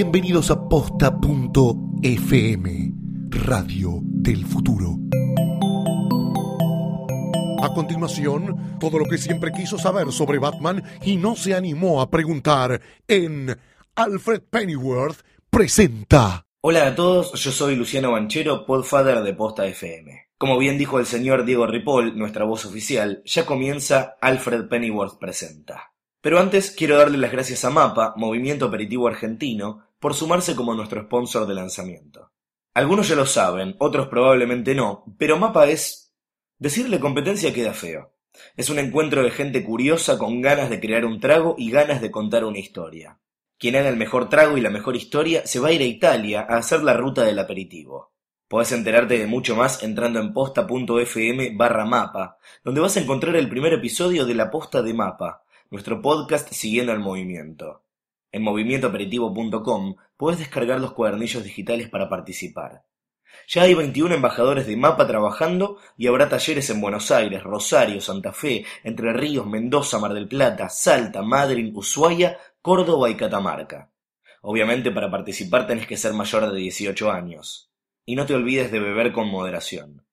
Bienvenidos a posta.fm, Radio del Futuro. A continuación, todo lo que siempre quiso saber sobre Batman y no se animó a preguntar en Alfred Pennyworth presenta. Hola a todos, yo soy Luciano Banchero, podfather de Posta FM. Como bien dijo el señor Diego Ripoll, nuestra voz oficial, ya comienza Alfred Pennyworth presenta. Pero antes quiero darle las gracias a MAPA, Movimiento Aperitivo Argentino, por sumarse como nuestro sponsor de lanzamiento. Algunos ya lo saben, otros probablemente no, pero MAPA es Decirle competencia queda feo. Es un encuentro de gente curiosa con ganas de crear un trago y ganas de contar una historia. Quien haga el mejor trago y la mejor historia se va a ir a Italia a hacer la ruta del aperitivo. Podés enterarte de mucho más entrando en posta.fm barra mapa, donde vas a encontrar el primer episodio de La Posta de Mapa, nuestro podcast siguiendo el movimiento. En movimientoaperitivo.com podés descargar los cuadernillos digitales para participar. Ya hay 21 embajadores de MAPA trabajando y habrá talleres en Buenos Aires, Rosario, Santa Fe, Entre Ríos, Mendoza, Mar del Plata, Salta, Madrid, Ushuaia, Córdoba y Catamarca. Obviamente para participar tenés que ser mayor de 18 años. Y no te olvides de beber con moderación.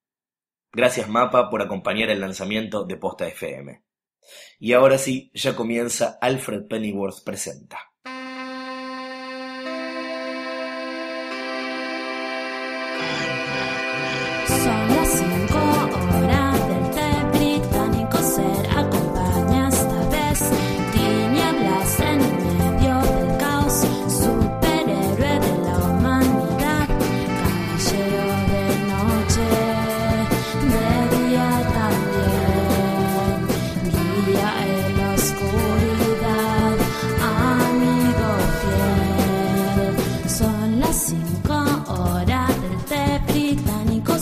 Gracias Mapa por acompañar el lanzamiento de Posta FM. Y ahora sí, ya comienza Alfred Pennyworth Presenta.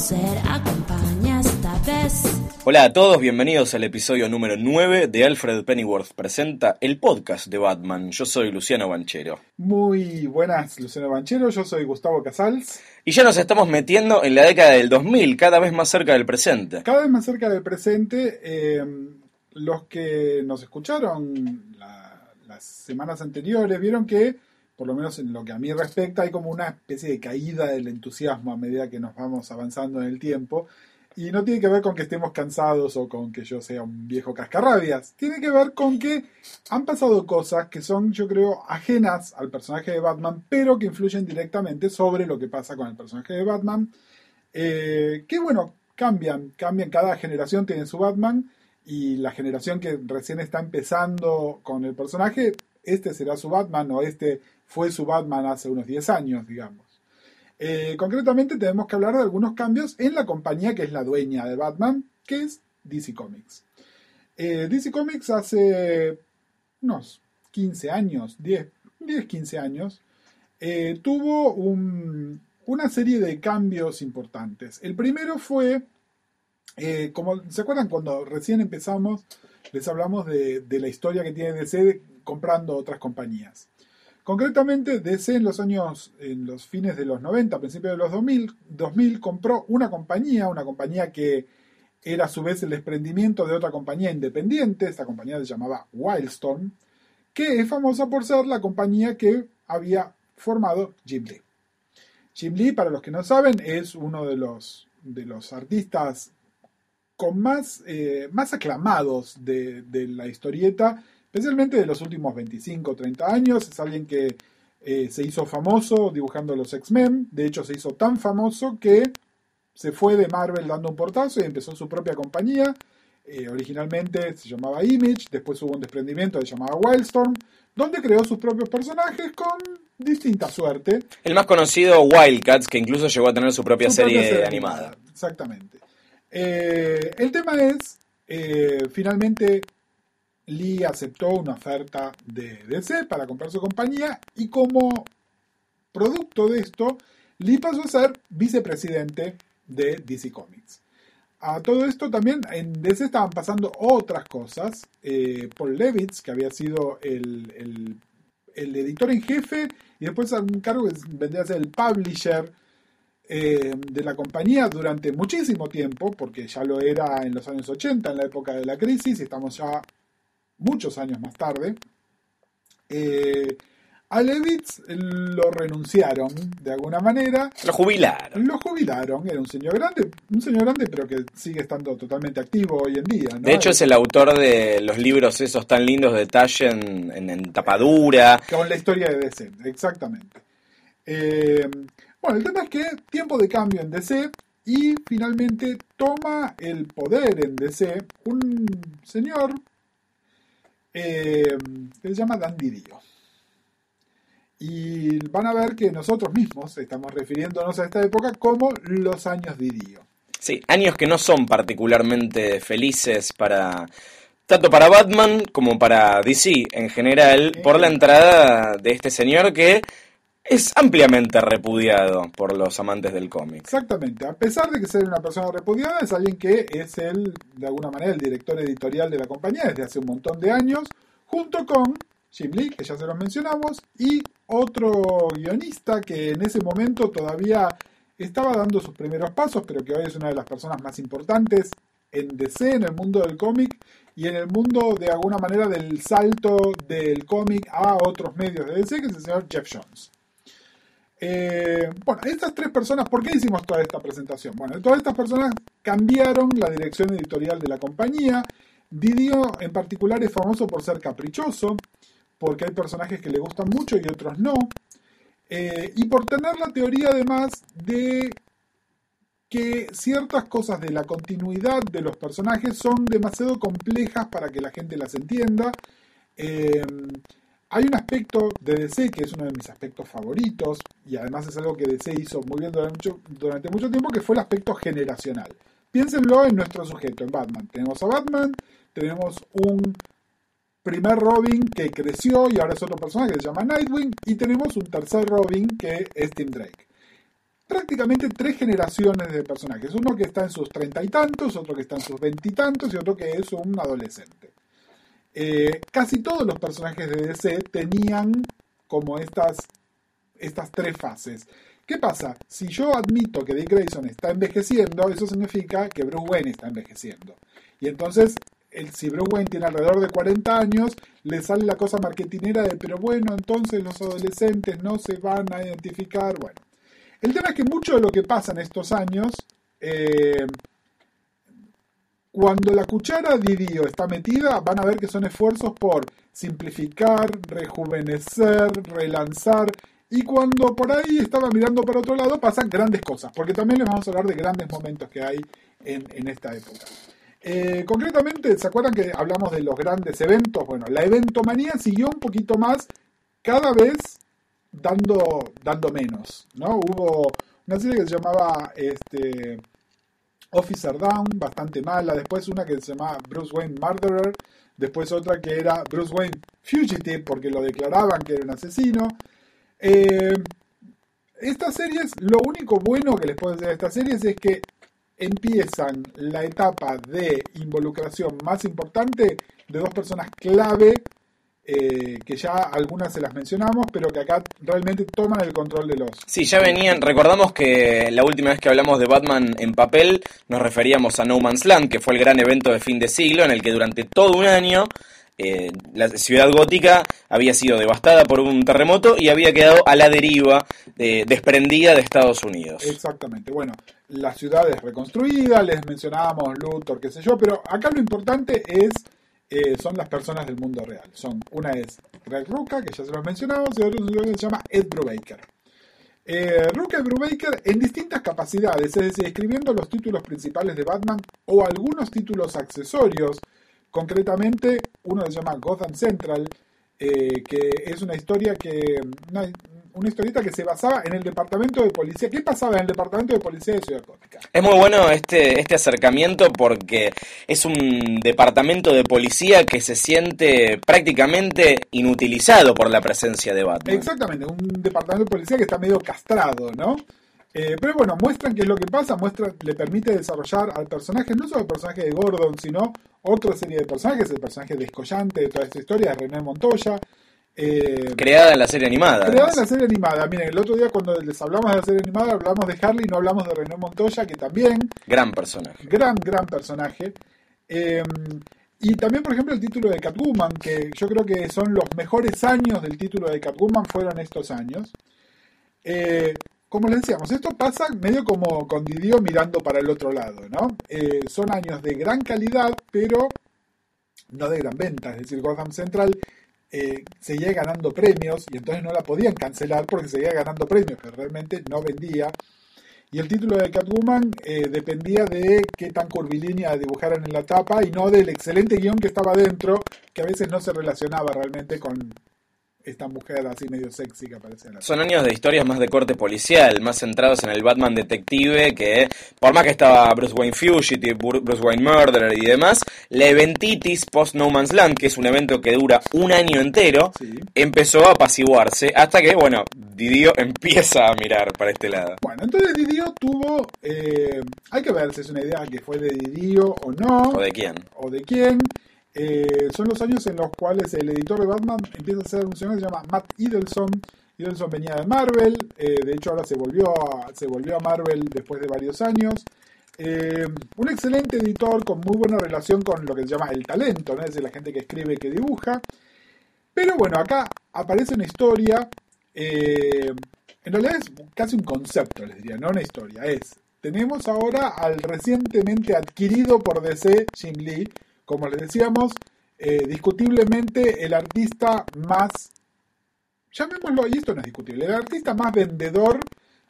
Ser acompaña esta vez. Hola a todos, bienvenidos al episodio número 9 de Alfred Pennyworth Presenta, el podcast de Batman. Yo soy Luciano Banchero. Muy buenas, Luciano Banchero. Yo soy Gustavo Casals. Y ya nos estamos metiendo en la década del 2000, cada vez más cerca del presente. Cada vez más cerca del presente, eh, los que nos escucharon la- las semanas anteriores vieron que, por lo menos en lo que a mí respecta, hay como una especie de caída del entusiasmo a medida que nos vamos avanzando en el tiempo. Y no tiene que ver con que estemos cansados o con que yo sea un viejo cascarrabias. Tiene que ver con que han pasado cosas que son, yo creo, ajenas al personaje de Batman, pero que influyen directamente sobre lo que pasa con el personaje de Batman. Eh, que bueno, cambian, cambian, cada generación tiene su Batman y la generación que recién está empezando con el personaje, este será su Batman o este fue su Batman hace unos 10 años, digamos. Eh, concretamente tenemos que hablar de algunos cambios en la compañía que es la dueña de Batman, que es DC Comics. Eh, DC Comics hace unos 15 años, 10, 10 15 años, eh, tuvo un- una serie de cambios importantes. El primero fue, como se acuerdan cuando recién empezamos, les hablamos de, de la historia que tiene DC comprando otras compañías. Concretamente, DC en los años, en los fines de los 90, principios de los 2000, 2000 compró una compañía, una compañía que era a su vez el desprendimiento de otra compañía independiente, esta compañía se llamaba Wildstorm, que es famosa por ser la compañía que había formado Jim Lee. Jim Lee, para los que no saben, es uno de los, de los artistas con más, eh, más aclamados de, de la historieta, especialmente de los últimos 25 o 30 años. Es alguien que eh, se hizo famoso dibujando los X-Men, de hecho se hizo tan famoso que se fue de Marvel dando un portazo y empezó su propia compañía. Eh, originalmente se llamaba Image, después hubo un desprendimiento que se llamaba Wildstorm, donde creó sus propios personajes con distinta suerte. El más conocido Wildcats, que incluso llegó a tener su propia Su serie, propia serie animada. Exactamente. Eh, el tema es, eh, finalmente Lee aceptó una oferta de DC para comprar su compañía y como producto de esto, Lee pasó a ser vicepresidente de DC Comics. A todo esto también en DC estaban pasando otras cosas. Eh, Paul Levitz, que había sido el, editor en jefe y después un cargo que vendría a ser el publisher eh, de la compañía durante muchísimo tiempo, porque ya lo era en los años 80, en la época de la crisis, y estamos ya muchos años más tarde. Eh, A Levitz lo renunciaron de alguna manera. Lo jubilaron. Lo jubilaron, era un señor grande, un señor grande, pero que sigue estando totalmente activo hoy en día. ¿no? De hecho, es el autor de los libros esos tan lindos de Taschen en, en tapadura. Con la historia de DC, exactamente. Eh, bueno, el tema es que tiempo de cambio en DC y finalmente toma el poder en DC un señor eh, se llama Dan Didio. Y van a ver que nosotros mismos estamos refiriéndonos a esta época como los años Didio. Sí, años que no son particularmente felices para tanto para Batman como para DC en general por la entrada de este señor que es ampliamente repudiado por los amantes del cómic. Exactamente, a pesar de que ser una persona repudiada, es alguien que es el, de alguna manera, el director editorial de la compañía desde hace un montón de años, junto con Jim Lee, que ya se los mencionamos, y otro guionista que en ese momento todavía estaba dando sus primeros pasos, pero que hoy es una de las personas más importantes en DC, en el mundo del cómic y en el mundo de alguna manera del salto del cómic a otros medios de DC, que es el señor Jeff Jones. Eh, bueno, estas tres personas, ¿por qué hicimos toda esta presentación? Bueno, todas estas personas cambiaron la dirección editorial de la compañía. Didio en particular es famoso por ser caprichoso, porque hay personajes que le gustan mucho y otros no. Eh, y por tener la teoría además de que ciertas cosas de la continuidad de los personajes son demasiado complejas para que la gente las entienda. Eh, hay un aspecto de DC que es uno de mis aspectos favoritos y además es algo que DC hizo muy bien durante mucho, tiempo, que fue el aspecto generacional. Piénsenlo en nuestro sujeto, en Batman. Tenemos a Batman, tenemos un primer Robin que creció y ahora es otro personaje que se llama Nightwing y tenemos un tercer Robin que es Tim Drake. Prácticamente tres generaciones de personajes. Uno que está en sus treinta y tantos, otro que está en sus veintitantos y, otro que es un adolescente. Eh, casi todos los personajes de DC tenían como estas, estas tres fases. ¿Qué pasa? Si yo admito que Dick Grayson está envejeciendo, eso significa que Bruce Wayne está envejeciendo. Y entonces, el, si Bruce Wayne tiene alrededor de 40 años, le sale la cosa marketinera de, pero bueno, entonces los adolescentes no se van a identificar. Bueno, el tema es que mucho de lo que pasa en estos años eh, cuando la cuchara Didio está metida, van a ver que son esfuerzos por simplificar, rejuvenecer, relanzar. Y cuando por ahí estaba mirando para otro lado, pasan grandes cosas, porque también les vamos a hablar de grandes momentos que hay en, en esta época. Eh, concretamente, ¿se acuerdan que hablamos de los grandes eventos? Bueno, la eventomanía siguió un poquito más, cada vez dando, dando menos, ¿no? Hubo una serie que se llamaba este, Officer Down, bastante mala. Después una que se llamaba Bruce Wayne Murderer. Después otra que era Bruce Wayne Fugitive, porque lo declaraban que era un asesino. Eh, estas series, lo único bueno que les puedo decir de estas series es que empiezan la etapa de involucración más importante de dos personas clave eh, que ya algunas se las mencionamos, pero que acá realmente toman el control de los. Sí, ya venían. Recordamos que la última vez que hablamos de Batman en papel nos referíamos a No Man's Land, que fue el gran evento de fin de siglo en el que durante todo un año eh, la ciudad gótica había sido devastada por un terremoto y había quedado a la deriva, eh, desprendida de Estados Unidos. Exactamente. Bueno, la ciudad es reconstruida, les mencionábamos Luthor, qué sé yo, pero acá lo importante es eh, son las personas del mundo real. Son, una es Greg Rucka, que ya se los mencionamos, y otro que se llama Ed Brubaker. Eh, Rucka y Brubaker en distintas capacidades, es decir, escribiendo los títulos principales de Batman o algunos títulos accesorios. Concretamente, uno se llama Gotham Central, eh, que es una historia que. Una historieta que se basaba en el departamento de policía. ¿Qué pasaba en el departamento de policía de Ciudad Gótica? Es muy bueno este, este acercamiento porque es un departamento de policía que se siente prácticamente inutilizado por la presencia de Batman. Exactamente, un departamento de policía que está medio castrado, ¿no? Eh, pero bueno, muestran qué es lo que pasa, muestra, le permite desarrollar al personaje, no solo el personaje de Gordon, sino otra serie de personajes, el personaje descollante de toda esta historia de René Montoya. Eh, creada en la serie animada. Creada en la serie animada. Miren, el otro día cuando les hablamos de la serie animada, hablamos de Harley, no hablamos de René Montoya, que también, Gran personaje. gran, gran personaje. Eh, Y también, por ejemplo, el título de Catwoman, que yo creo que son los mejores años del título de Catwoman, fueron estos años. Eh, como les decíamos, esto pasa medio como con Didio mirando para el otro lado, ¿no? Eh, son años de gran calidad, pero no de gran venta. Es decir, Gotham Central eh, seguía ganando premios y entonces no la podían cancelar porque seguía ganando premios, pero realmente no vendía. Y el título de Catwoman eh, dependía de qué tan curvilínea dibujaran en la tapa y no del excelente guion que estaba dentro, que a veces no se relacionaba realmente con esta mujer así medio sexy que aparece en la Son años de historias más de corte policial, más centrados en el Batman detective, que por más que estaba Bruce Wayne Fugitive, Bru- Bruce Wayne Murderer y demás, la eventitis post No Man's Land, que es un evento que dura un año entero, Sí. empezó a apaciguarse hasta que, bueno, Didio empieza a mirar para este lado. Bueno, entonces Didio tuvo, eh, hay que ver si es una idea que fue de Didio o no, ¿O de quién? o de quién. Eh, son los años en los cuales el editor de Batman empieza a un señor que se llama Matt Idelson. Idelson venía de Marvel, eh, de hecho ahora se volvió, a, se volvió a Marvel después de varios años. Eh, un excelente editor con muy buena relación con lo que se llama el talento, ¿no? es decir, la gente que escribe que dibuja. Pero bueno, acá aparece una historia, en realidad es casi un concepto, les diría, no una historia, es, tenemos ahora al recientemente adquirido por DC Jim Lee, como les decíamos, eh, discutiblemente el artista más, llamémoslo, y esto no es discutible, el artista más vendedor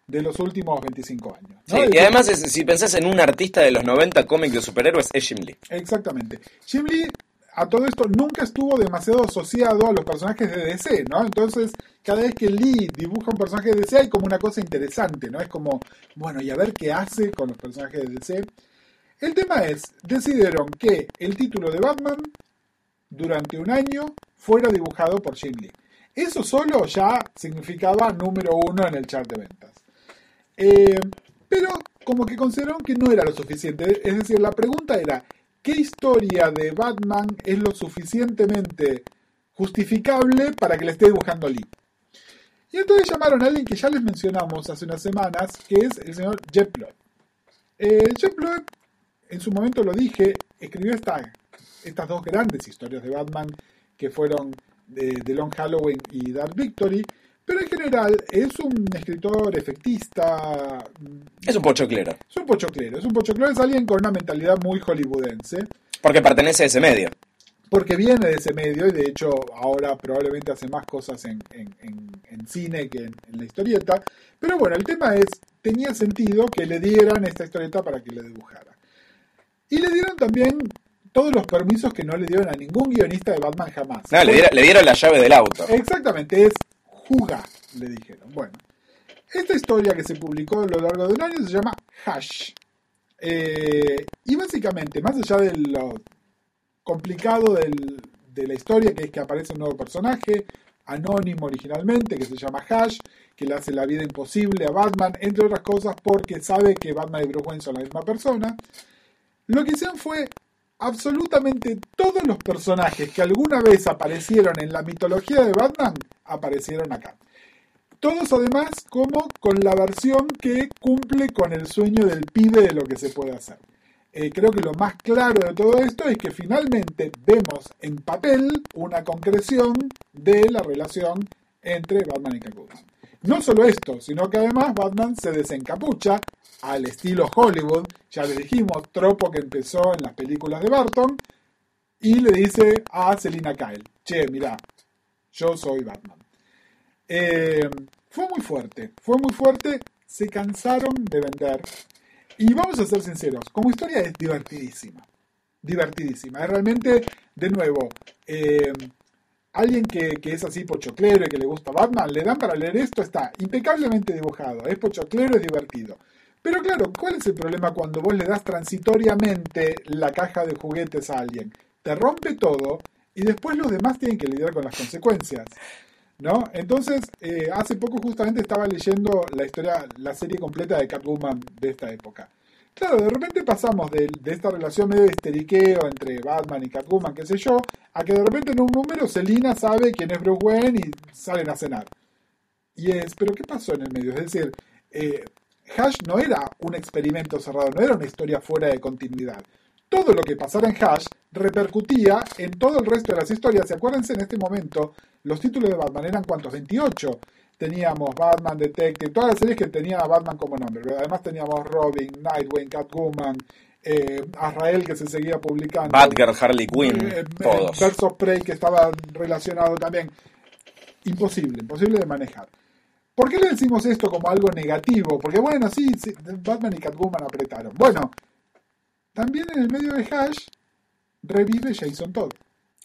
de los últimos 25 años. ¿no? Sí, y además, es- si pensás en un artista de los 90 cómics de superhéroes, es Jim Lee. Exactamente. Jim Lee, a todo esto, nunca estuvo demasiado asociado a los personajes de DC, ¿no? Entonces, cada vez que Lee dibuja un personaje de DC hay como una cosa interesante, ¿no? Es como, bueno, y a ver qué hace con los personajes de DC. El tema es, decidieron que el título de Batman, durante un año, fuera dibujado por Jim Lee. Eso solo ya significaba número uno en el chart de ventas. Eh, pero como que consideraron que no era lo suficiente. Es decir, la pregunta era, ¿qué historia de Batman es lo suficientemente justificable para que le esté dibujando Lee? Y entonces llamaron a alguien que ya les mencionamos hace unas semanas, que es el señor Jeff Loeb. Eh, Jeff Loeb, en su momento lo dije, escribió esta- estas dos grandes historias de Batman que fueron de, de Long Halloween y Dark Victory, pero en general es un escritor efectista, Es un pochoclero, es un pochoclero, es un pochoclero, es alguien con una mentalidad muy hollywoodense, porque pertenece a ese medio. porque viene de ese medio y de hecho ahora probablemente hace más cosas en, en- en- en cine que en, en la historieta. Pero bueno, el tema es, tenía sentido que le dieran esta historieta para que le dibujara. Y le dieron también todos los permisos que no le dieron a ningún guionista de Batman jamás. No, le, dieron, le dieron la llave del auto. Exactamente, es juga, le dijeron. Bueno, esta historia que se publicó a lo largo de un año se llama Hash. Eh, y básicamente, más allá de lo complicado del- de la historia, que es que aparece un nuevo personaje, anónimo originalmente, que se llama Hash, que le hace la vida imposible a Batman, entre otras cosas porque sabe que Batman y Bruce Wayne son la misma persona. Lo que hicieron fue absolutamente todos los personajes que alguna vez aparecieron en la mitología de Batman aparecieron acá. Todos además como con la versión que cumple con el sueño del pibe de lo que se puede hacer. Eh, creo que lo más claro de todo esto es que finalmente vemos en papel una concreción de la relación entre Batman y Catwoman. No solo esto, sino que además Batman se desencapucha al estilo Hollywood, ya le dijimos, tropo que empezó en las películas de Barton, y le dice a Selina Kyle, che, mirá, yo soy Batman. Eh, fue muy fuerte, fue muy fuerte, se cansaron de vender, y vamos a ser sinceros, como historia es divertidísima, divertidísima, es realmente, de nuevo, eh, alguien que, que es así pochoclero y que le gusta Batman, le dan para leer esto, está impecablemente dibujado, es pochoclero, es divertido. Pero claro, ¿cuál es el problema cuando vos le das transitoriamente la caja de juguetes a alguien? Te rompe todo y después los demás tienen que lidiar con las consecuencias. ¿No? Entonces, eh, hace poco justamente estaba leyendo la historia, la serie completa de Catwoman de esta época. Claro, de repente pasamos de, esta relación medio de histeriqueo entre Batman y Catwoman, qué sé yo, a que de repente en un número Selina sabe quién es Bruce Wayne y salen a cenar. Y es, pero ¿qué pasó en el medio? Es decir, eh, Hash no era un experimento cerrado, no era una historia fuera de continuidad. todo lo que pasara en Hash repercutía en todo el resto de las historias. Y acuérdense, en este momento, los títulos de Batman eran cuántos? 28. Teníamos Batman, Detective, todas las series que tenían a Batman como nombre. Pero además teníamos Robin, Nightwing, Catwoman, eh, Azrael que se seguía publicando. Batgirl, Harley Quinn, Eh, eh, todos. Birds of Prey que estaba relacionado también. Imposible, imposible de manejar. ¿Por qué le decimos esto como algo negativo? Porque bueno, sí, sí, Batman y Catwoman apretaron. Bueno, también en el medio de Hash revive Jason Todd.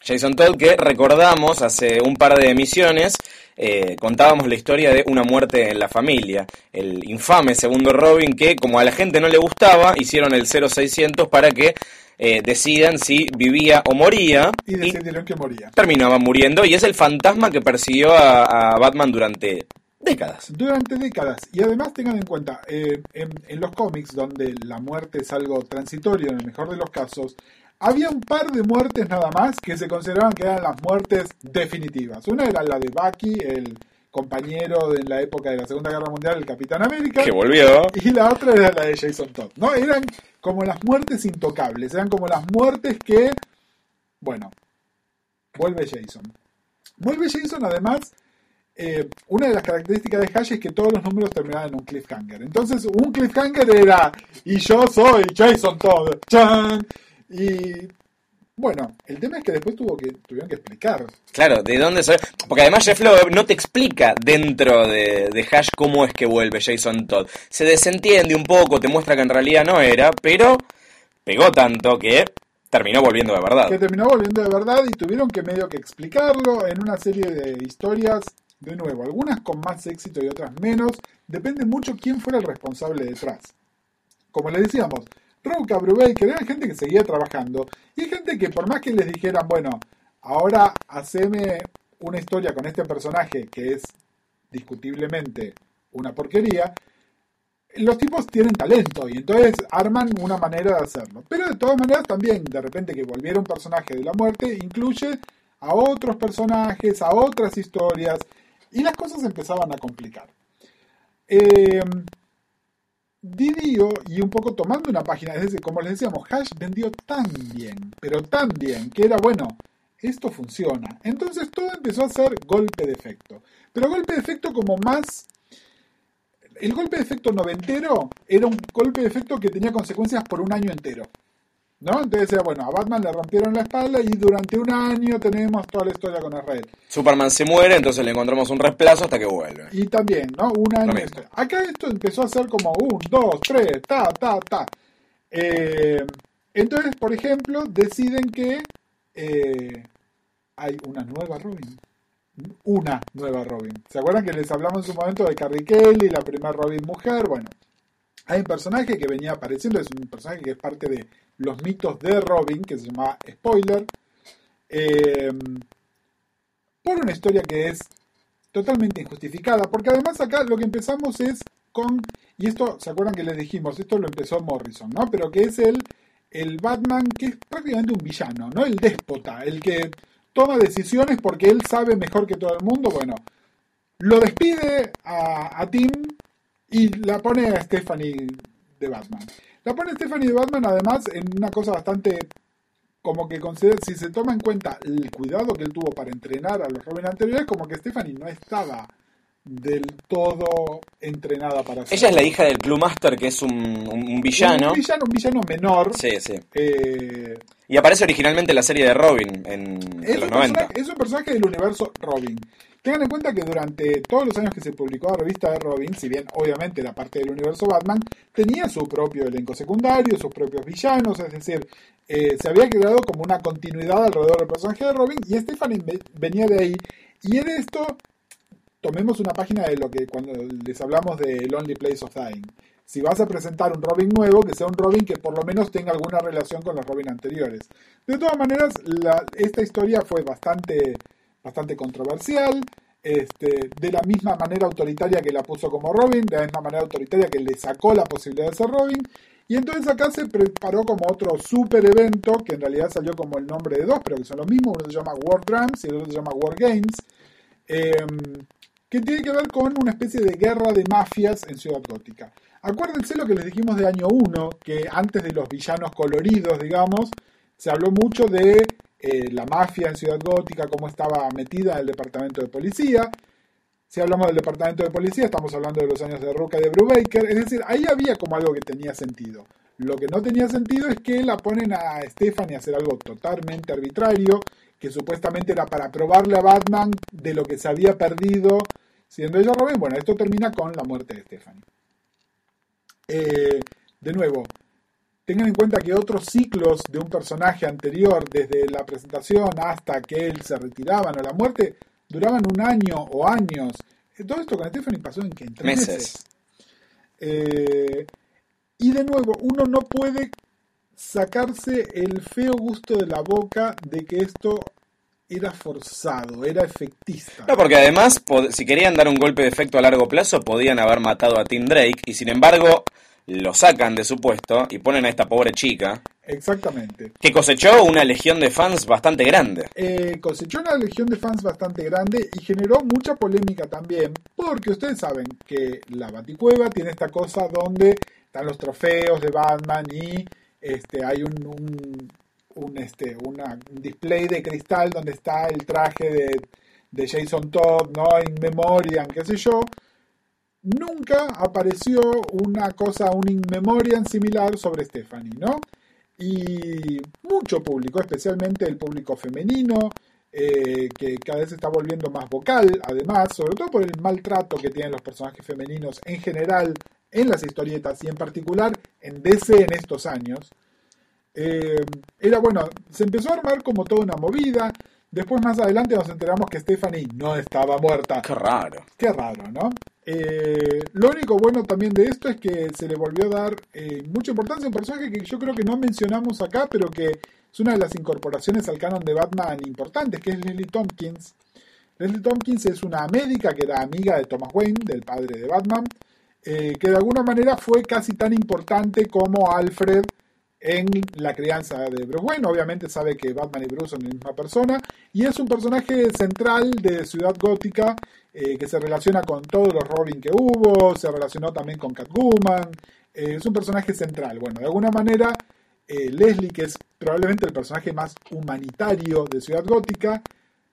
Jason Todd, que recordamos hace un par de emisiones, eh, contábamos la historia de una muerte en la familia. El infame segundo Robin, que como a la gente no le gustaba, hicieron el 0600 para que eh, decidan si vivía o moría. Y Y decidieron que moría. terminaba muriendo. Y es el fantasma que persiguió a, a Batman durante décadas. Durante décadas. Y además tengan en cuenta, eh, en, en los cómics, donde la muerte es algo transitorio en el mejor de los casos, había un par de muertes nada más que se consideraban que eran las muertes definitivas. Una era la de Bucky, el compañero de en la época de la Segunda Guerra Mundial, el Capitán América. Que volvió. Y la otra era la de Jason Todd. ¿no? Eran como las muertes intocables, eran como las muertes que, bueno, vuelve Jason. Vuelve Jason, además, eh, una de las características de Hash es que todos los números terminaban en un cliffhanger. Entonces, un cliffhanger era, y yo soy Jason Todd. ¡Chan! Y bueno, el tema es que después tuvo que, tuvieron que explicar. Claro, ¿de dónde se Porque además Jeff Loeb no te explica dentro de, de Hash cómo es que vuelve Jason Todd. Se desentiende un poco, te muestra que en realidad no era, pero pegó tanto que terminó volviendo de verdad. que terminó volviendo de verdad y tuvieron que medio que explicarlo en una serie de historias, de nuevo, algunas con más éxito y otras menos, depende mucho quién fuera el responsable detrás. Como les decíamos, Rob Brubaker era gente que seguía trabajando y gente que por más que les dijeran, bueno, ahora haceme una historia con este personaje que es discutiblemente una porquería, los tipos tienen talento y entonces arman una manera de hacerlo. Pero de todas maneras también, de repente que volviera un personaje de la muerte, incluye a otros personajes, a otras historias, y las cosas empezaban a complicar. Eh, Didio, y un poco tomando una página, es decir, como les decíamos, Hash vendió tan bien, pero tan bien, que era bueno, esto funciona. Entonces todo empezó a ser golpe de efecto. Pero golpe de efecto como más el golpe de efecto noventero era un golpe de efecto que tenía consecuencias por un año entero. ¿No? Entonces bueno, a Batman le rompieron la espalda y durante un año tenemos toda la historia con Israel. Superman se muere, entonces le encontramos un reemplazo hasta que vuelve. Y también, ¿no? Un año. Acá esto empezó a ser como un, dos, tres, ta, ta, ta. Eh, entonces, por ejemplo, deciden que eh, hay una nueva Robin. Una nueva Robin. ¿Se acuerdan que les hablamos en su momento de Carrie Kelly, la primera Robin mujer? Bueno, hay un personaje que venía apareciendo, es un personaje que es parte de los mitos de Robin, que se llama Spoiler. Eh, por una historia que es totalmente injustificada, porque además acá lo que empezamos es con, y esto, ¿se acuerdan que les dijimos? Esto lo empezó Morrison, ¿no? Pero que es el, el Batman que es prácticamente un villano, ¿no? El déspota, el que toma decisiones porque él sabe mejor que todo el mundo, bueno, lo despide a, a Tim y la pone a Stephanie de Batman. La pone a Stephanie de Batman además en una cosa bastante como que considera, si se toma en cuenta el cuidado que él tuvo para entrenar a los Robin anteriores, como que Stephanie no estaba del todo entrenada para hacer. Ella es la hija del Club Master, que es un, un- un villano. Un villano, un villano menor. Sí, sí. eh, Y aparece originalmente en la serie de Robin en, en los un 90. personaje, es un personaje del universo Robin. Tengan en cuenta que durante todos los años que se publicó la revista de Robin, si bien obviamente era parte del universo Batman, tenía su propio elenco secundario, sus propios villanos, es decir, eh, se había creado como una continuidad alrededor del personaje de Robin y Stephanie ve- venía de ahí. Y en esto, tomemos una página de lo que cuando les hablamos de Lonely Place of Dying. Si vas a presentar un Robin nuevo, que sea un Robin que por lo menos tenga alguna relación con los Robin anteriores. De todas maneras, la- esta historia fue bastante, bastante controversial. Este, de la misma manera autoritaria que la puso como Robin, de la misma manera autoritaria que le sacó la posibilidad de ser Robin. Y entonces acá se preparó como otro super evento, que en realidad salió como el nombre de dos, pero que son los mismos. Uno se llama War Drums y el otro se llama War Games. Em, que tiene que ver con una especie de guerra de mafias en Ciudad Gótica. Acuérdense lo que les dijimos de año 1, que antes de los villanos coloridos, digamos, se habló mucho de eh, la mafia en Ciudad Gótica, cómo estaba metida en el departamento de policía. Si hablamos del departamento de policía, estamos hablando de los años de Roca y de Brubaker. Es decir, ahí había como algo que tenía sentido. Lo que no tenía sentido es que la ponen a Stephanie a hacer algo totalmente arbitrario, que supuestamente era para probarle a Batman de lo que se había perdido siendo ella Robin. Bueno, esto termina con la muerte de Stephanie. Eh, de nuevo, tengan en cuenta que otros ciclos de un personaje anterior, desde la presentación hasta que él se retiraba o la muerte, duraban un año o años. Eh, Todo esto con Stephanie pasó en, que en tres Meses. meses. Eh, y de nuevo, uno no puede sacarse el feo gusto de la boca de que esto era forzado, era efectista. No, porque además, si querían dar un golpe de efecto a largo plazo, podían haber matado a Tim Drake, y sin embargo, lo sacan de su puesto y ponen a esta pobre chica, Exactamente. que cosechó una legión de fans bastante grande. Eh, cosechó una legión de fans bastante grande y generó mucha polémica también, porque ustedes saben que la Baticueva tiene esta cosa donde están los trofeos de Batman y este, hay un, un, un, este, una- un display de cristal donde está el traje de, de Jason Todd, ¿no? In Memoriam, qué sé yo. Nunca apareció una cosa, un In Memoriam similar sobre Stephanie, ¿no? y mucho público, especialmente el público femenino, eh, que cada vez se está volviendo más vocal, además, sobre todo por el maltrato que tienen los personajes femeninos en general en las historietas y en particular en DC en estos años. Eh, era bueno, se empezó a armar como toda una movida. Después, más adelante, nos enteramos que Stephanie no estaba muerta. Qué raro. Qué raro, ¿no? Eh, lo único bueno también de esto es que se le volvió a dar eh, mucha importancia a un personaje que yo creo que no mencionamos acá, pero que es una de las incorporaciones al canon de Batman importantes, que es Leslie Tompkins. Leslie Tompkins es una médica que era amiga de Thomas Wayne, del padre de Batman, eh, que de alguna manera fue casi tan importante como Alfred en la crianza de Bruce Wayne. Obviamente sabe que Batman y Bruce son la misma persona y es un personaje central de Ciudad Gótica eh, que se relaciona con todos los Robin que hubo, se relacionó también con Catwoman. eh, es un personaje central. Bueno, de alguna manera, eh, Leslie, que es probablemente el personaje más humanitario de Ciudad Gótica,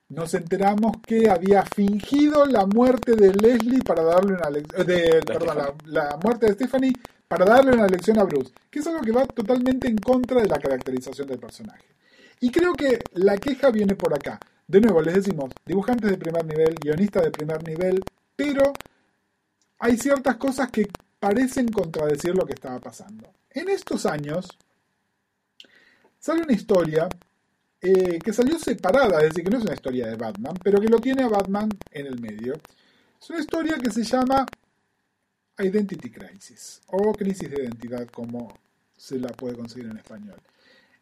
nos enteramos que había fingido la muerte de Leslie para darle una lección. De, perdón, la, la muerte de Stephanie para darle una lección a Bruce, que es algo que va totalmente en contra de la caracterización del personaje. Y creo que la queja viene por acá. De nuevo, les decimos, dibujantes de primer nivel, guionistas de primer nivel, pero hay ciertas cosas que parecen contradecir lo que estaba pasando. En estos años sale una historia eh, que salió separada, es decir, que no es una historia de Batman, pero que lo tiene a Batman en el medio. Es una historia que se llama Identity Crisis o Crisis de Identidad, como se la puede conseguir en español.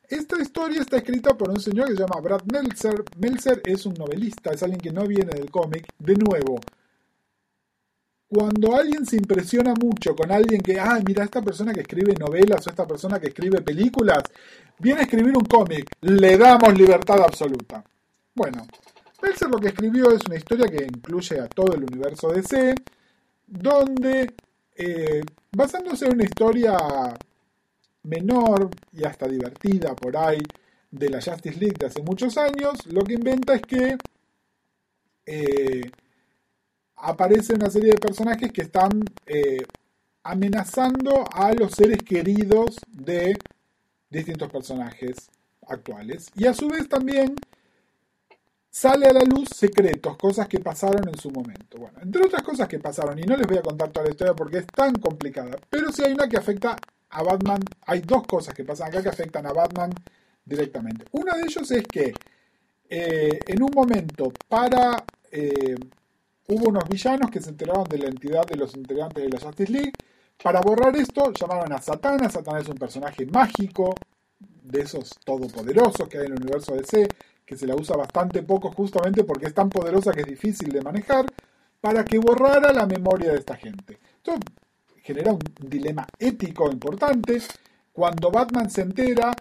Esta historia está escrita por un señor que se llama Brad Meltzer. Meltzer es un novelista, es alguien que no viene del cómic. De nuevo, cuando alguien se impresiona mucho con alguien que, ah, mira, esta persona que escribe novelas o esta persona que escribe películas, viene a escribir un cómic, le damos libertad absoluta. Bueno, Meltzer lo que escribió es una historia que incluye a todo el universo DC, donde, eh, basándose en una historia menor y hasta divertida por ahí de la Justice League de hace muchos años, lo que inventa es que eh, aparece una serie de personajes que están eh, amenazando a los seres queridos de distintos personajes actuales. Y a su vez también sale a la luz secretos, cosas que pasaron en su momento. Bueno, entre otras cosas que pasaron, y no les voy a contar toda la historia porque es tan complicada, pero sí hay una que afecta a Batman, hay dos cosas que pasan acá que afectan a Batman directamente. Una de ellos es que eh, en un momento para... eh, hubo unos villanos que se enteraron de la entidad de los integrantes de la Justice League. Para borrar esto, llamaron a Satana. Satana es un personaje mágico, de esos todopoderosos que hay en el universo DC, que se la usa bastante poco justamente porque es tan poderosa que es difícil de manejar, para que borrara la memoria de esta gente. Esto genera un dilema ético importante. Cuando Batman se entera,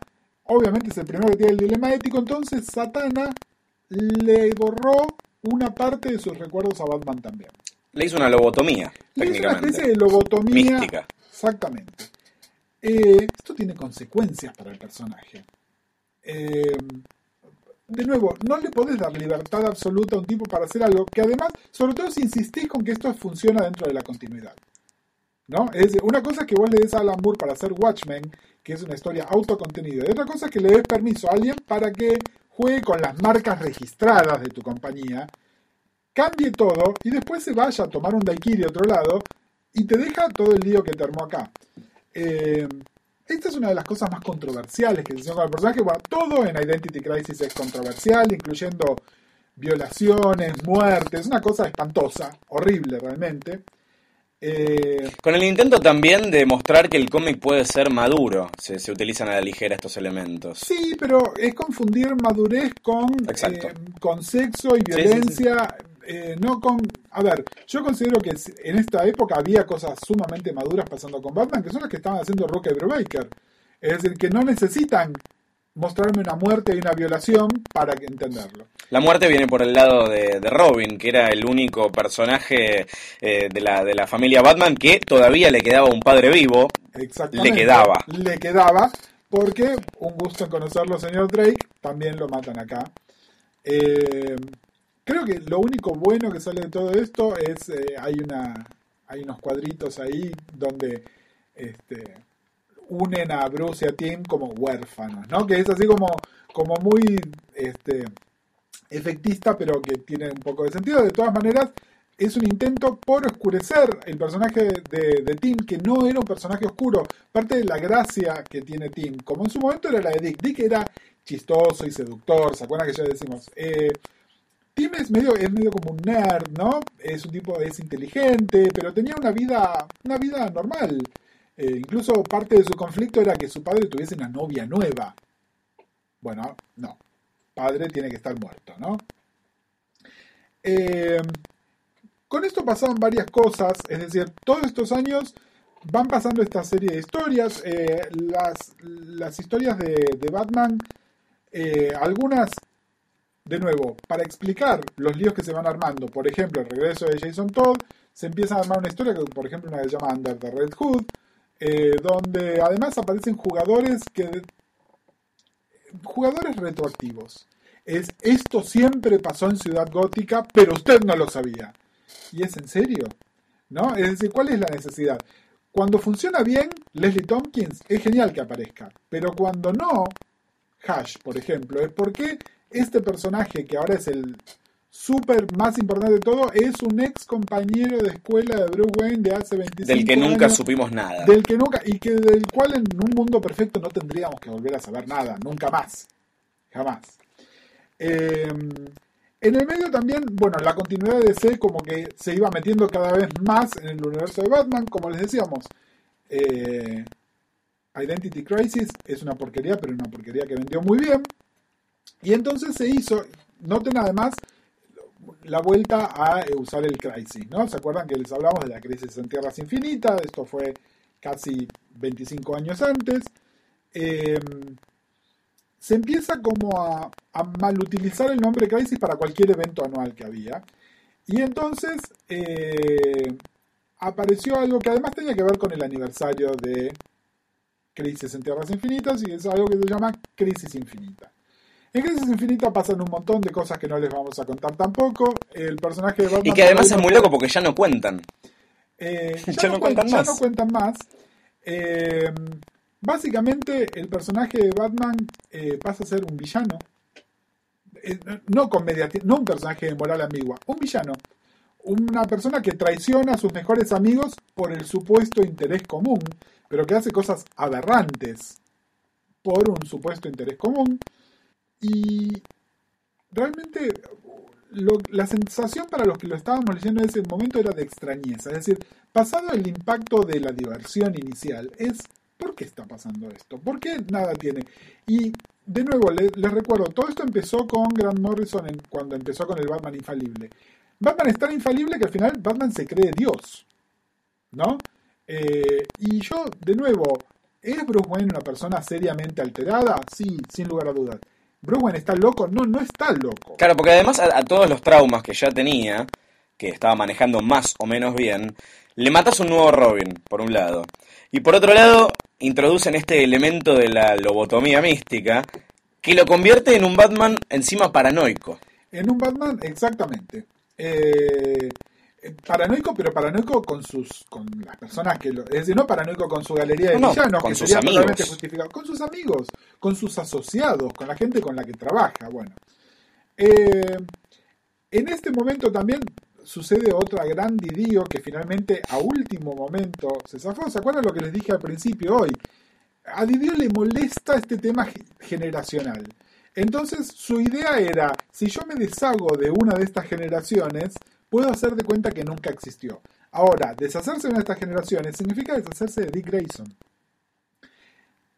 obviamente es el primero que tiene el dilema ético, entonces Satana le borró una parte de sus recuerdos a Batman también. Le hizo una lobotomía, Le hizo una especie de lobotomía. Mística. Exactamente. Eh, esto tiene consecuencias para el personaje. Eh, de nuevo, no le podés dar libertad absoluta a un tipo para hacer algo que además, sobre todo si insistís con que esto funciona dentro de la continuidad. ¿No? Es decir, una cosa es que vos le des a Alan para hacer Watchmen, que es una historia autocontenida, y otra cosa es que le des permiso a alguien para que juegue con las marcas registradas de tu compañía, cambie todo y después se vaya a tomar un daiquiri de otro lado y te deja todo el lío que te armó acá. Eh, esta es una de las cosas más controversiales que se hicieron con el personaje. Bueno, todo en Identity Crisis es controversial, incluyendo violaciones, muertes, una cosa espantosa, horrible realmente. Eh, Con el intento también de mostrar que el cómic puede ser maduro, se, se utilizan a la ligera estos elementos. sí, pero es confundir madurez con, eh, con sexo y sí, sí. violencia. Eh, no con. A ver, yo considero que en esta época había cosas sumamente maduras pasando con Batman, que son las que estaban haciendo Rock y Brubaker. Es decir, que no necesitan mostrarme una muerte y una violación para entenderlo. La muerte viene por el lado de, de Robin, que era el único personaje eh, de, la, de la familia Batman que todavía le quedaba un padre vivo. Exactamente. Le quedaba. Le quedaba, porque un gusto en conocerlo, señor Drake, también lo matan acá. Eh, creo que lo único bueno que sale de todo esto es, eh, hay una hay unos cuadritos ahí donde este, unen a Bruce y a Tim como huérfanos, ¿no? Que es así como, como muy este, efectista, pero que tiene un poco de sentido. De todas maneras, es un intento por oscurecer el personaje de, Tim, que no era un personaje oscuro. Parte de la gracia que tiene Tim, como en su momento era la de Dick. Dick era chistoso y seductor, ¿se acuerdan que ya decimos? Eh, Tim es medio, es medio como un nerd, ¿no? Es un tipo, es inteligente, pero tenía una vida, una vida normal. Eh, incluso parte de su conflicto era que su padre tuviese una novia nueva. Bueno, no. Padre tiene que estar muerto, ¿no? Eh, con esto pasaban varias cosas, es decir, todos estos años van pasando esta serie de historias. eh, las, las historias de, de Batman, algunas, de nuevo, para explicar los líos que se van armando, por ejemplo, el regreso de Jason Todd, se empieza a armar una historia, que, por ejemplo, una que se llama Under the Red Hood, eh, donde además aparecen jugadores que jugadores retroactivos. Es esto siempre pasó en Ciudad Gótica, pero usted no lo sabía. ¿Y es en serio? ¿No? Es decir, ¿cuál es la necesidad? Cuando funciona bien, Leslie Tompkins es genial que aparezca, pero cuando no, Hash, por ejemplo, es porque este personaje que ahora es el súper más importante de todo es un ex compañero de escuela de Bruce Wayne de hace 25 Del que nunca años, supimos nada. del que nunca y que del cual en un mundo perfecto no tendríamos que volver a saber nada, nunca más, jamás. Eh, en el medio también, bueno, la continuidad de DC como que se iba metiendo cada vez más en el universo de Batman, como les decíamos. eh, Identity Crisis es una porquería, pero una porquería que vendió muy bien. Y entonces se hizo, noten además la vuelta a eh, usar el Crisis, ¿no? ¿Se acuerdan que les hablamos de la crisis en Tierras Infinitas? Esto fue casi 25 años antes. Eh, se empieza como a, a malutilizar el nombre Crisis para cualquier evento anual que había. Y entonces eh, apareció algo que además tenía que ver con el aniversario de Crisis en Tierras Infinitas y es algo que se llama Crisis Infinita. En Crisis Infinita pasan un montón de cosas que no les vamos a contar tampoco. El personaje de Batman... Y que además es muy loco porque ya no cuentan. eh, ya, Ya no no cuentan, ya más. no cuentan más. Eh, básicamente, el personaje de Batman eh, pasa a ser un villano. Eh, no, no un personaje de moral ambigua, un villano. Una persona que traiciona a sus mejores amigos por el supuesto interés común, pero que hace cosas aberrantes por un supuesto interés común. Y realmente lo- la sensación para los que lo estábamos leyendo en ese momento era de extrañeza. Es decir, pasado el impacto de la diversión inicial, es ¿por qué está pasando esto? ¿Por qué nada tiene? Y de nuevo, le- les recuerdo, todo esto empezó con Grant Morrison en- cuando empezó con el Batman infalible. Batman es tan infalible que al final Batman se cree Dios. ¿No? Eh, y yo, de nuevo, ¿es Bruce Wayne una persona seriamente alterada? Sí, sin lugar a dudas. Wayne está loco. No, no está loco. Claro, porque además a, a todos los traumas que ya tenía, que estaba manejando más o menos bien, le matas un nuevo Robin, por un lado. Y por otro lado, introducen este elemento de la lobotomía mística, que lo convierte en un Batman encima paranoico. En un Batman, exactamente. Eh, paranoico, pero paranoico con sus con las personas que lo. Es decir, no paranoico con su galería de No, no, villanos, con que sus sería amigos. totalmente justificado. Con sus amigos, con sus asociados, con la gente con la que trabaja. Bueno. Eh, en este momento también sucede otra gran didío que finalmente a último momento se zafó. ¿Se acuerdan lo que les dije al principio hoy? A Didio le molesta este tema ge- generacional. Entonces su idea era, si yo me deshago de una de estas generaciones, puedo hacer de cuenta que nunca existió. Ahora, deshacerse de una de estas generaciones significa deshacerse de Dick Grayson.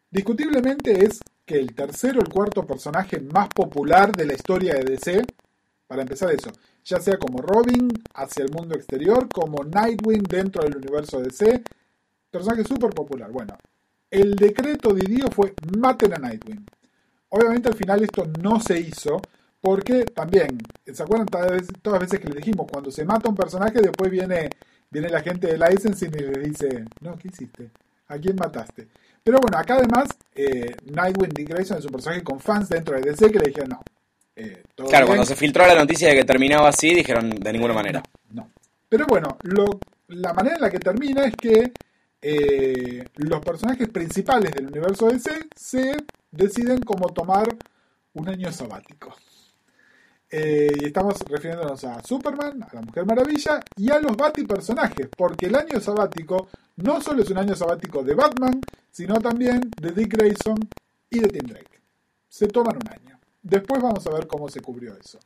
Discutiblemente es que el tercero o el cuarto personaje más popular de la historia de DC, para empezar eso, ya sea como Robin hacia el mundo exterior, como Nightwing dentro del universo DC, personaje súper popular. Bueno, el decreto de Dio fue maten a Nightwing. Obviamente al final esto no se hizo porque también, ¿se acuerdan todas las veces, todas las veces que les dijimos? Cuando se mata un personaje después viene, viene la gente de licensing y le dice, no, ¿qué hiciste? ¿A quién mataste? Pero bueno, acá además eh, Nightwing Dick Grayson es un personaje con fans dentro de DC que le dijeron no. eh, Claro, bien, cuando se filtró la noticia de que terminaba así, dijeron de ninguna manera. no. Pero bueno, lo- la manera en la que termina es que eh, los personajes principales del universo DC se deciden como tomar un año sabático. Eh, y estamos refiriéndonos a Superman, a la Mujer Maravilla y a los Bati-personajes, porque el año sabático no solo es un año sabático de Batman, sino también de Dick Grayson y de Tim Drake. Se toman un año. Después vamos a ver cómo se cubrió eso.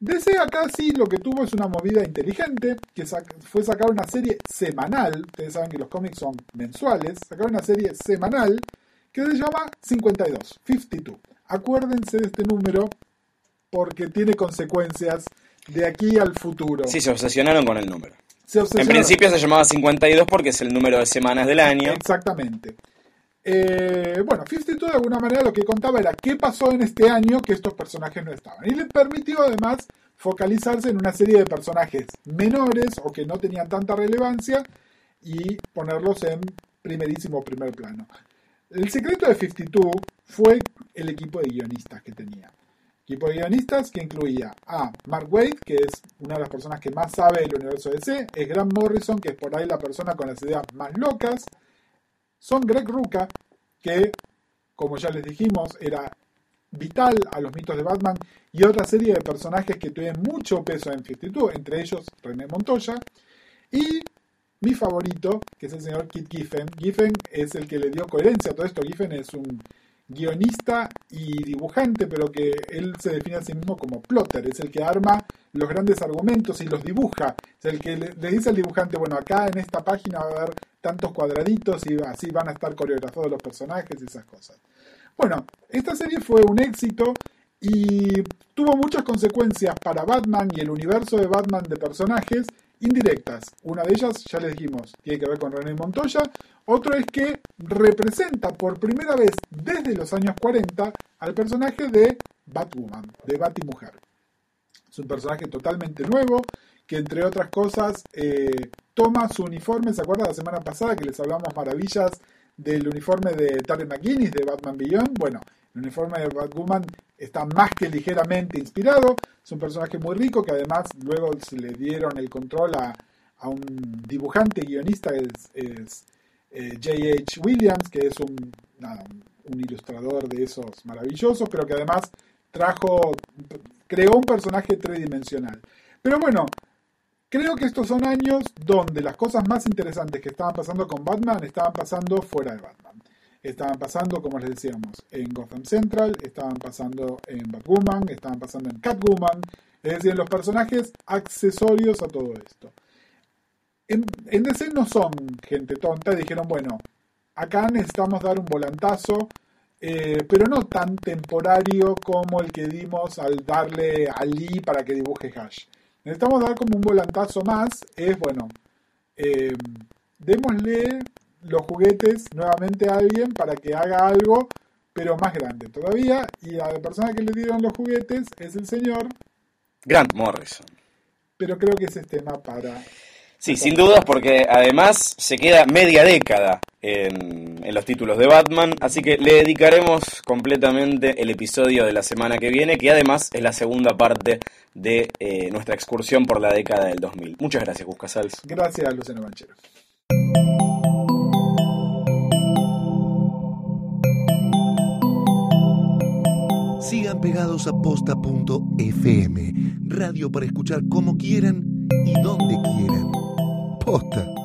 DC acá sí lo que tuvo es una movida inteligente, que fue sacar una serie semanal, ustedes saben que los cómics son mensuales, sacar una serie semanal que se llama 52, 52. Acuérdense de este número porque tiene consecuencias de aquí al futuro. Sí, se obsesionaron con el número. Se En principio se llamaba 52 porque es el número de semanas del año. Exactamente. Eh, bueno, 52 de alguna manera lo que contaba era qué pasó en este año que estos personajes no estaban. Y le permitió además focalizarse en una serie de personajes menores o que no tenían tanta relevancia y ponerlos en primerísimo primer plano. El secreto de 52 fue el equipo de guionistas que tenía. Equipo de guionistas que incluía a Mark Waid, que es una de las personas que más sabe del universo DC, es Grant Morrison, que es por ahí la persona con las ideas más locas, son Greg Rucka, que, como ya les dijimos, era vital a los mitos de Batman, y otra serie de personajes que tuvieron mucho peso en 52, entre ellos René Montoya, y mi favorito, que es el señor Kit Giffen. Giffen es el que le dio coherencia a todo esto. Giffen es un guionista y dibujante, pero que él se define a sí mismo como plotter, es el que arma los grandes argumentos y los dibuja, es el que le, dice al dibujante, bueno, acá en esta página va a haber tantos cuadraditos y así van a estar coreografados los personajes y esas cosas. Bueno, esta serie fue un éxito y tuvo muchas consecuencias para Batman y el universo de Batman de personajes indirectas. Una de ellas, ya les dijimos, tiene que ver con René Montoya. Otro es que representa por primera vez desde los años 40 al personaje de Batwoman, de Batimujer. Es un personaje totalmente nuevo que entre otras cosas eh, toma su uniforme, ¿se acuerdan la semana pasada que les hablamos maravillas del uniforme de Terry McGuinness de Batman Beyond? Bueno, el uniforme de Batwoman está más que ligeramente inspirado, es un personaje muy rico que además luego se le dieron el control a, a un dibujante guionista es, es eh, J.H. Williams, que es un- un ilustrador de esos maravillosos, pero que además trajo, creó un personaje tridimensional. Pero bueno, creo que estos son años donde las cosas más interesantes que estaban pasando con Batman estaban pasando fuera de Batman. Estaban pasando, como les decíamos, en Gotham Central, estaban pasando en Batwoman, estaban pasando en Catwoman, es decir, los personajes accesorios a todo esto. En, en DC no son gente tonta, dijeron, bueno, acá necesitamos dar un volantazo, eh, pero no tan temporario como el que dimos al darle a Lee para que dibuje Hash. Necesitamos dar como un volantazo más, es bueno, eh, démosle los juguetes nuevamente a alguien para que haga algo pero más grande todavía. Y a la persona que le dieron los juguetes es el señor, Grant Morrison. pero creo que ese es tema para... Sí, sin dudas, porque además se queda media década en, en los títulos de Batman, así que le dedicaremos completamente el episodio de la semana que viene, que además es la segunda parte de eh, nuestra excursión por la década del 2000. Muchas gracias, Gus Casals. Gracias, Luciano Banchero. Sigan pegados a posta.fm, radio para escuchar como quieran y donde quieran. Posta.